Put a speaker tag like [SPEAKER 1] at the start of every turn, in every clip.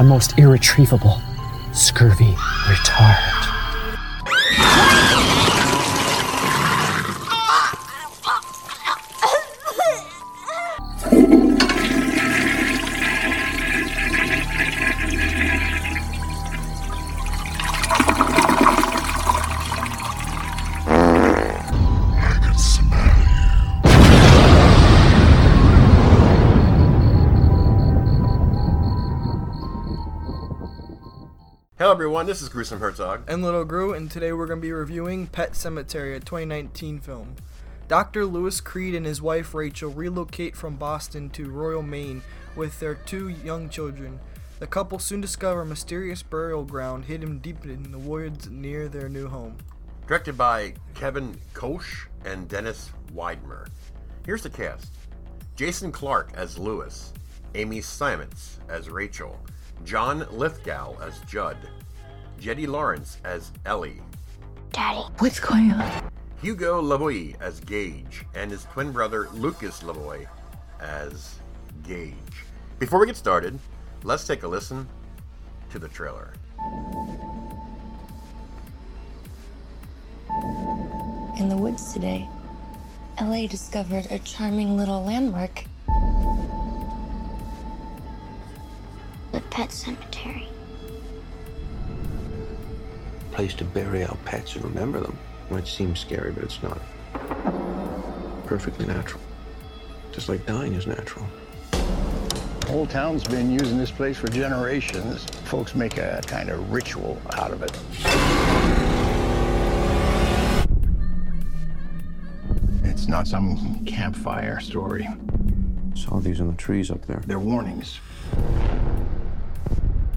[SPEAKER 1] A most irretrievable, scurvy retard.
[SPEAKER 2] Hello, everyone. This is Gruesome Herzog.
[SPEAKER 3] and Little Gru, and today we're going to be reviewing Pet Sematary, a 2019 film. Dr. Lewis Creed and his wife Rachel relocate from Boston to Royal Maine with their two young children. The couple soon discover a mysterious burial ground hidden deep in the woods near their new home.
[SPEAKER 2] Directed by Kevin Kölsch and Dennis Widmyer. Here's the cast Jason Clarke as Lewis, Amy Seimetz as Rachel, John Lithgow as Judd, Jeté Laurence as Ellie,
[SPEAKER 4] Daddy, what's going on?
[SPEAKER 2] Hugo Lavoie as Gage, and his twin brother Lucas Lavoie as Gage. Before we get started, let's take a listen to the trailer.
[SPEAKER 4] In the woods today, Ellie discovered a charming little landmark. The pet cemetery.
[SPEAKER 5] Place to bury our pets and remember them. Might seems scary, but it's not. Perfectly natural. Just like dying is natural.
[SPEAKER 6] The Whole town's been using this place for generations. Folks make a kind of ritual out of it. It's not some campfire story.
[SPEAKER 5] Saw these in the trees up there.
[SPEAKER 6] They're warnings.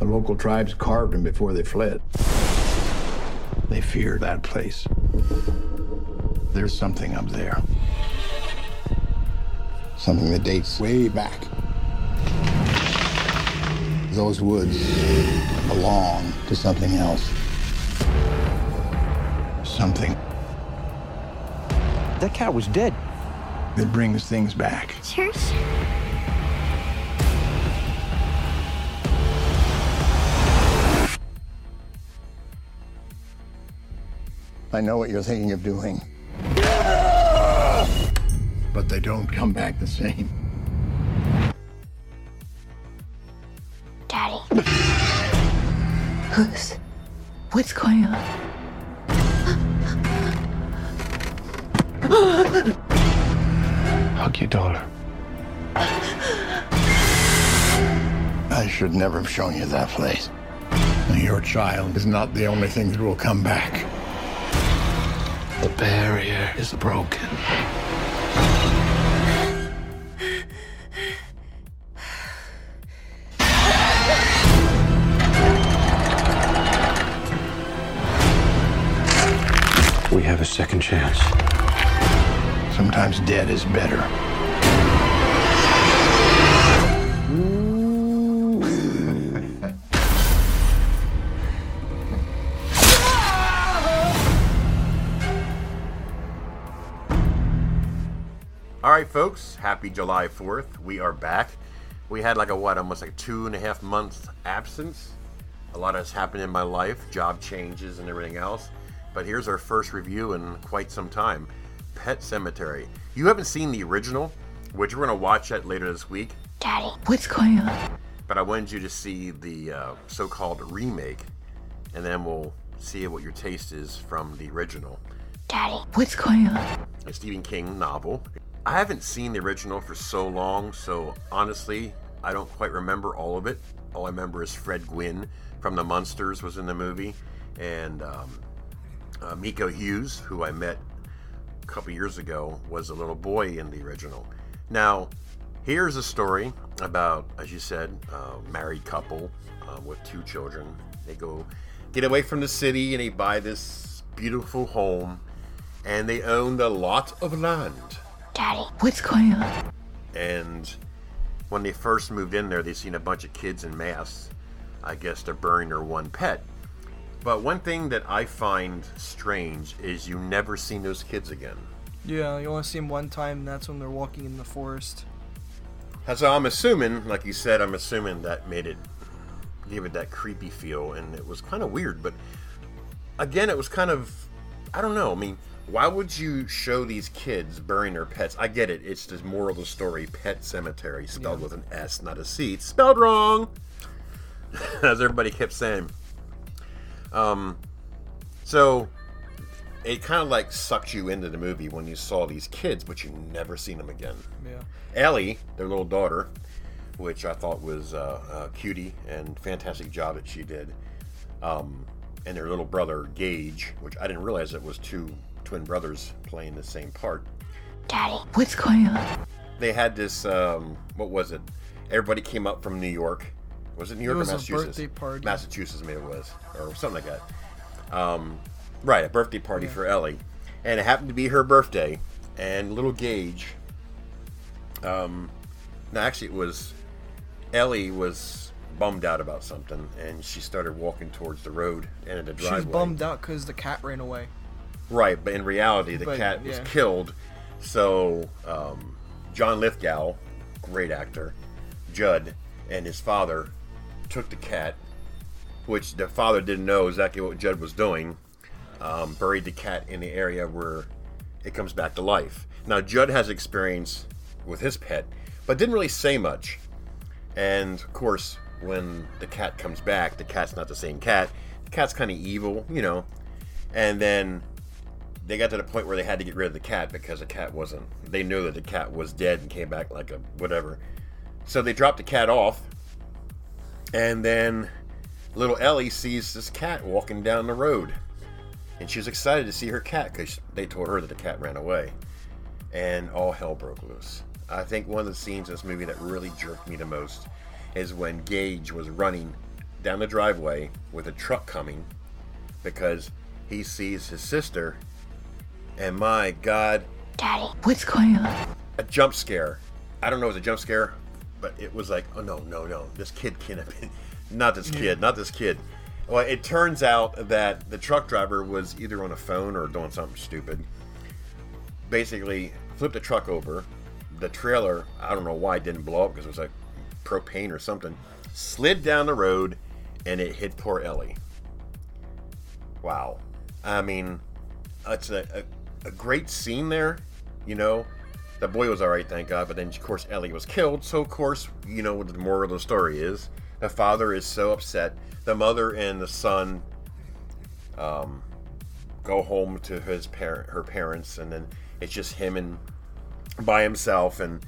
[SPEAKER 6] The local tribes carved them before they fled. They fear that place. There's something up there. Something that dates way back. Those woods belong to something else. Something
[SPEAKER 5] That cat was dead.
[SPEAKER 6] that brings things back.
[SPEAKER 4] Cheers.
[SPEAKER 6] I know what you're thinking of doing. But they don't come back the same.
[SPEAKER 4] Daddy. Who's? What's going on?
[SPEAKER 6] Hug your daughter. I should never have shown you that place. Your child is not the only thing that will come back. The barrier is broken.
[SPEAKER 5] We have a second chance.
[SPEAKER 6] Sometimes dead is better.
[SPEAKER 2] All right, folks. Happy July 4th. We are back. We had like a what, almost like two and a half months absence. A lot has happened in my life, job changes and everything else. But here's our first review in quite some time Pet Sematary. You haven't seen the original, which we're going to watch that later this week.
[SPEAKER 4] Daddy. What's going on?
[SPEAKER 2] But I wanted you to see the uh, so called remake, and then we'll see what your taste is from the original.
[SPEAKER 4] Daddy. What's going on?
[SPEAKER 2] a Stephen King novel. I haven't seen the original for so long, so honestly, I don't quite remember all of it. All I remember is Fred Gwynne from The Munsters was in the movie, and um, uh, Miko Hughes, who I met a couple years ago, was a little boy in the original. Now, here's a story about, as you said, a married couple uh, with two children. They go get away from the city and they buy this beautiful home, and they owned a lot of land.
[SPEAKER 4] Daddy. What's going on?
[SPEAKER 2] And when they first moved in there, they seen a bunch of kids in masks. I guess they're burying their one pet. But one thing that I find strange is you never seen those kids again.
[SPEAKER 3] Yeah, you only see them one time, and that's when they're walking in the forest.
[SPEAKER 2] So I'm assuming, like you said, I'm assuming that made it, gave it that creepy feel, and it was kind of weird. But again, it was kind of, I don't know. I mean, why would you show these kids burying their pets? I get it. It's the moral of the story. Pet Sematary, spelled with an S, not a C. It's spelled wrong, as everybody kept saying. Um, so it kind of like sucked you into the movie when you saw these kids, but you never seen them again.
[SPEAKER 3] Yeah.
[SPEAKER 2] Ellie, their little daughter, which I thought was uh, uh, cutie and fantastic job that she did, um, and their little brother Gage, which I didn't realize it was two twin brothers playing the same part.
[SPEAKER 4] Daddy, what's going on?
[SPEAKER 2] They had this, um, what was it? Everybody came up from New York. Was it New York
[SPEAKER 3] was
[SPEAKER 2] or
[SPEAKER 3] a
[SPEAKER 2] Massachusetts?
[SPEAKER 3] birthday party.
[SPEAKER 2] Massachusetts, maybe it was, or something like that. Um, right, a birthday party for Ellie, and it happened to be her birthday. And little Gage, um, no, actually, it was Ellie was bummed out about something, and she started walking towards the road and the
[SPEAKER 3] She
[SPEAKER 2] driveway.
[SPEAKER 3] was bummed out because the cat ran away.
[SPEAKER 2] Right, but in reality, the
[SPEAKER 3] But,
[SPEAKER 2] cat was killed. So, um, John Lithgow, great actor, Judd, and his father took the cat, which the father didn't know exactly what Judd was doing, um, buried the cat in the area where it comes back to life. Now, Judd has experience with his pet, but didn't really say much. And of course, when the cat comes back, the cat's not the same cat. The cat's kind of evil, you know. And then they got to the point where they had to get rid of the cat because the cat wasn't. They knew that the cat was dead and came back like a whatever. So they dropped the cat off, and then little Ellie sees this cat walking down the road, and she's excited to see her cat because they told her that the cat ran away, and all hell broke loose. I think one of the scenes in this movie that really jerked me the most is when Gage was running down the driveway with a truck coming because he sees his sister, and my God,
[SPEAKER 4] Daddy, what's going on?
[SPEAKER 2] a jump scare. I don't know if it was a jump scare, but it was like, oh no, no, no, this kid can't have been, not this kid, not this kid. Well, it turns out that the truck driver was either on a phone or doing something stupid. Basically, flipped the truck over. The trailer, I don't know why it didn't blow up because it was like propane or something, slid down the road and it hit poor Ellie. Wow. I mean, it's a, a, a great scene there, you know. The boy was alright, thank God, but then, of course, Ellie was killed, so, of course, you know what the moral of the story is. The father is so upset. The mother and the son um, go home to his parent, her parents, and then it's just him and by himself, and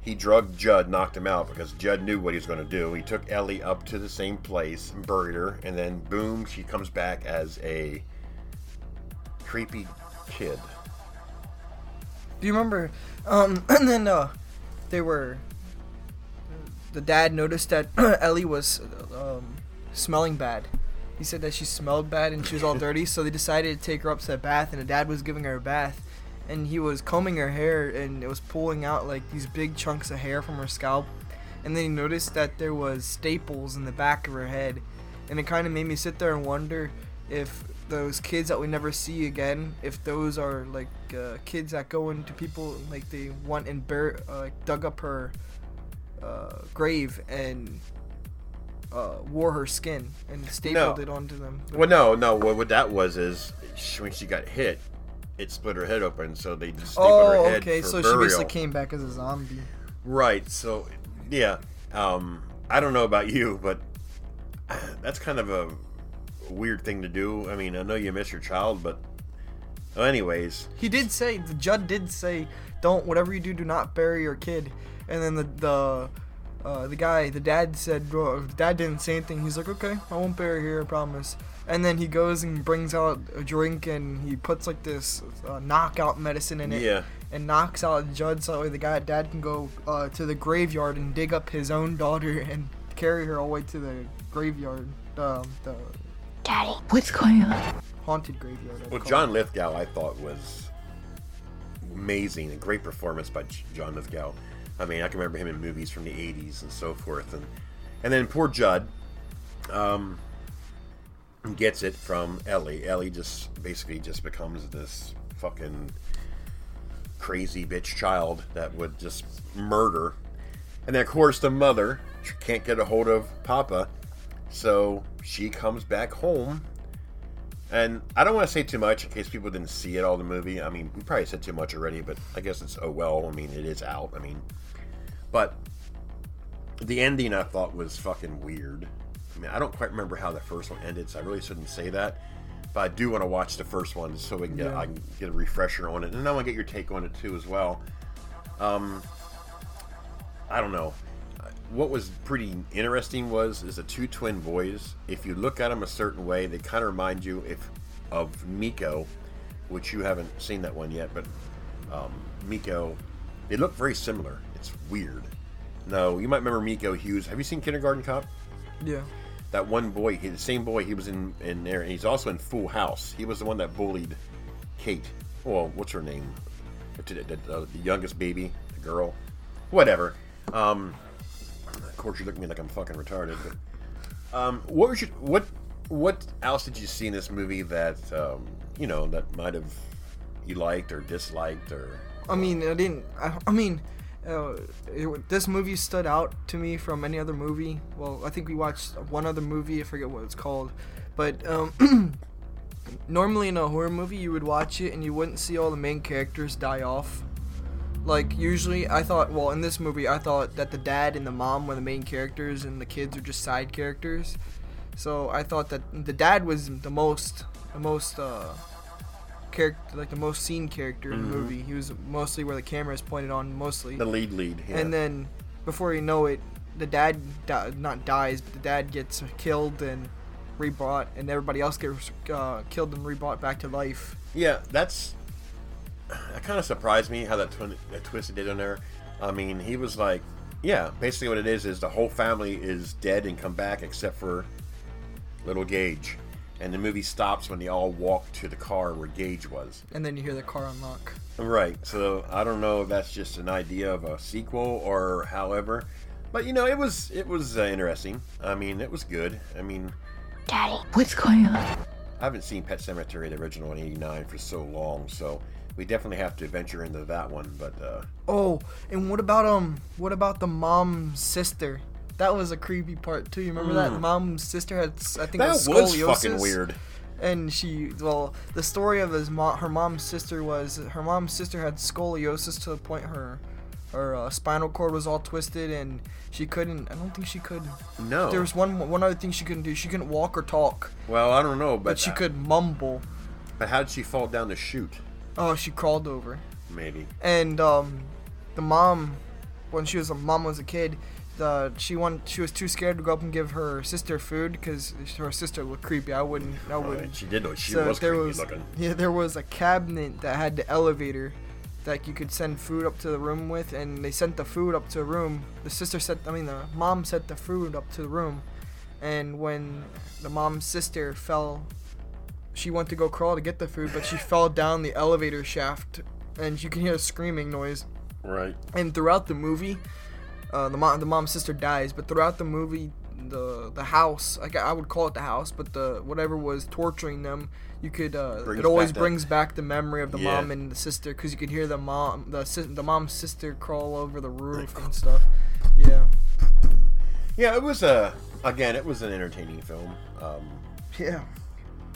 [SPEAKER 2] he drugged Judd, knocked him out because Judd knew what he was going to do. He took Ellie up to the same place and buried her, and then boom, she comes back as a creepy kid.
[SPEAKER 3] Do you remember? Um, and then uh, they were. The dad noticed that Ellie was um, smelling bad. He said that she smelled bad and she was all dirty, so they decided to take her up to the bath. And the dad was giving her a bath, and he was combing her hair, and it was pulling out like these big chunks of hair from her scalp. And then he noticed that there was staples in the back of her head, and it kind of made me sit there and wonder if those kids that we never see again, if those are like uh, kids that go into people like they went and bur- uh, dug up her uh, grave and uh, wore her skin and stapled
[SPEAKER 2] No.
[SPEAKER 3] it onto them.
[SPEAKER 2] Well, no, no. What, what that was is sh- when she got hit, it split her head open, so they just stapled
[SPEAKER 3] oh,
[SPEAKER 2] her head
[SPEAKER 3] okay.
[SPEAKER 2] for
[SPEAKER 3] So she basically came back as a zombie.
[SPEAKER 2] Right. So, yeah. Um, I don't know about you, but that's kind of a weird thing to do. I mean, I know you miss your child, but well, anyways,
[SPEAKER 3] He did say the Judd did say, "Don't whatever you do, do not bury your kid." And then the the uh, the guy, the dad said, well, dad didn't say anything. He's like, "Okay, I won't bury her, I promise." And then he goes and brings out a drink and he puts like this uh, knockout medicine in it.
[SPEAKER 2] Yeah.
[SPEAKER 3] And knocks out Judd so that way the guy dad can go uh, to the graveyard and dig up his own daughter and carry her all the way to the graveyard, um, the
[SPEAKER 4] Daddy, what's going on?
[SPEAKER 3] haunted graveyard. I'd
[SPEAKER 2] well,
[SPEAKER 3] call
[SPEAKER 2] John
[SPEAKER 3] it.
[SPEAKER 2] Lithgow, I thought was amazing. A great performance by John Lithgow. I mean, I can remember him in movies from the '80s and so forth, and and then poor Judd. Um, gets it from Ellie. Ellie just basically just becomes this fucking crazy bitch child that would just murder. And then, of course, the mother can't get a hold of Papa, so she comes back home. And I don't want to say too much in case people didn't see it all the movie. I mean, we probably said too much already, but I guess it's oh well. I mean, it is out. I mean, but the ending I thought was fucking weird. I mean, I don't quite remember how the first one ended, so I really shouldn't say that. But I do want to watch the first one so we can get
[SPEAKER 3] Yeah.
[SPEAKER 2] I can get a refresher on it, and I want to get your take on it too as well. Um, I don't know. What was pretty interesting was is the two twin boys. If you look at them a certain way, they kind of remind you if of Miko, which you haven't seen that one yet, but um, Miko, they look very similar. It's weird. No, you might remember Miko Hughes. Have you seen Kindergarten Cop?
[SPEAKER 3] Yeah.
[SPEAKER 2] That one boy, he, the same boy, he was in in there, and he's also in Full House. He was the one that bullied Kate. Well, what's her name? The, the, the, the youngest baby, the girl, whatever. Um, of course, you look at me like I'm fucking retarded. But um, what was your, what what else did you see in this movie that um, you know that might have you liked or disliked or
[SPEAKER 3] I mean, I didn't. I, I mean, uh, it, this movie stood out to me from any other movie. Well, I think we watched one other movie. I forget what it's called, but um, normally in a horror movie, you would watch it and you wouldn't see all the main characters die off. Like usually, I thought. Well, in this movie, I thought that the dad and the mom were the main characters, and the kids are just side characters. So I thought that the dad was the most, the most. Uh, character, like the most seen character in the movie. He was mostly where the camera is pointed on, mostly.
[SPEAKER 2] the lead lead? Yeah.
[SPEAKER 3] And then before you know it, the dad di- not dies, but the dad gets killed and rebought, and everybody else gets uh, killed and rebought back to life.
[SPEAKER 2] Yeah, that's that kind of surprised me how that, twin, that twist it did on there. I mean, he was like, yeah, basically what it is is the whole family is dead and come back except for little Gage, and the movie stops when they all walk to the car where Gage was.
[SPEAKER 3] And then you hear the car unlock.
[SPEAKER 2] Right. So I don't know if that's just an idea of a sequel or however, but you know, it was it was uh, interesting. I mean, it was good. I mean,
[SPEAKER 4] Daddy, what's going on?
[SPEAKER 2] I haven't seen Pet Sematary, the original in '89, for so long, so we definitely have to venture into that one. But uh,
[SPEAKER 3] Oh, and what about um, what about the mom's sister? That was a creepy part too. You remember that mom's sister had, I think,
[SPEAKER 2] Hmm. that
[SPEAKER 3] was
[SPEAKER 2] was fucking weird.
[SPEAKER 3] and she well the story of his mom her mom's sister was her mom's sister had scoliosis to the point her her uh, spinal cord was all twisted and she couldn't i don't think she could
[SPEAKER 2] No.
[SPEAKER 3] there was one one other thing she couldn't do she couldn't walk or talk
[SPEAKER 2] Well, I don't know, but,
[SPEAKER 3] but she could mumble
[SPEAKER 2] But how did she fall down the chute?
[SPEAKER 3] Oh she crawled over
[SPEAKER 2] Maybe.
[SPEAKER 3] and um the mom when she was a mom was a kid the she wanted she was too scared to go up and give her sister food because her sister looked creepy i wouldn't i wouldn't
[SPEAKER 2] Right. She did. look- She
[SPEAKER 3] so
[SPEAKER 2] was
[SPEAKER 3] there
[SPEAKER 2] creepy
[SPEAKER 3] was
[SPEAKER 2] looking.
[SPEAKER 3] yeah there was a cabinet that had the elevator that you could send food up to the room with and they sent the food up to the room the sister sent i mean the mom sent the food up to the room and when the mom's sister fell she went to go crawl to get the food but she fell down the elevator shaft and you can hear a screaming noise
[SPEAKER 2] Right.
[SPEAKER 3] and throughout the movie, uh, the mom the mom's sister dies, but throughout the movie, the the house like I would call it the house, but the whatever was torturing them, you could uh, it always
[SPEAKER 2] back
[SPEAKER 3] brings back the memory of the
[SPEAKER 2] Yeah.
[SPEAKER 3] mom and the sister because you could hear the mom the the mom's sister crawl over the roof and stuff. Yeah,
[SPEAKER 2] Yeah, it was a. Again, it was an entertaining film. Um,
[SPEAKER 3] yeah.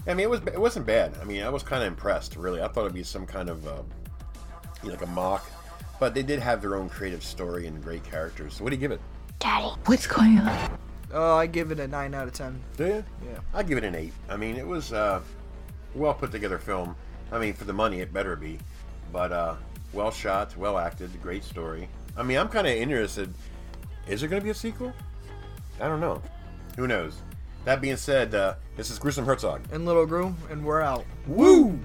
[SPEAKER 2] I mean, it was it wasn't bad. I mean, I was kind of impressed. Really, I thought it'd be some kind of uh, you know, like a mock, but they did have their own creative story and great characters. So, what do you give it?
[SPEAKER 4] Daddy, what's going on?
[SPEAKER 3] Oh, I give it a nine out of ten.
[SPEAKER 2] Do you?
[SPEAKER 3] Yeah.
[SPEAKER 2] I give it an eight. I mean, it was uh, well put together film. I mean, for the money, it better be, but uh, well shot, well acted, great story. I mean, I'm kind of interested. Is there going to be a sequel? I don't know. Who knows? That being said, uh, this is Gruesome Herzog.
[SPEAKER 3] And Little Gru, and we're out.
[SPEAKER 2] Woo!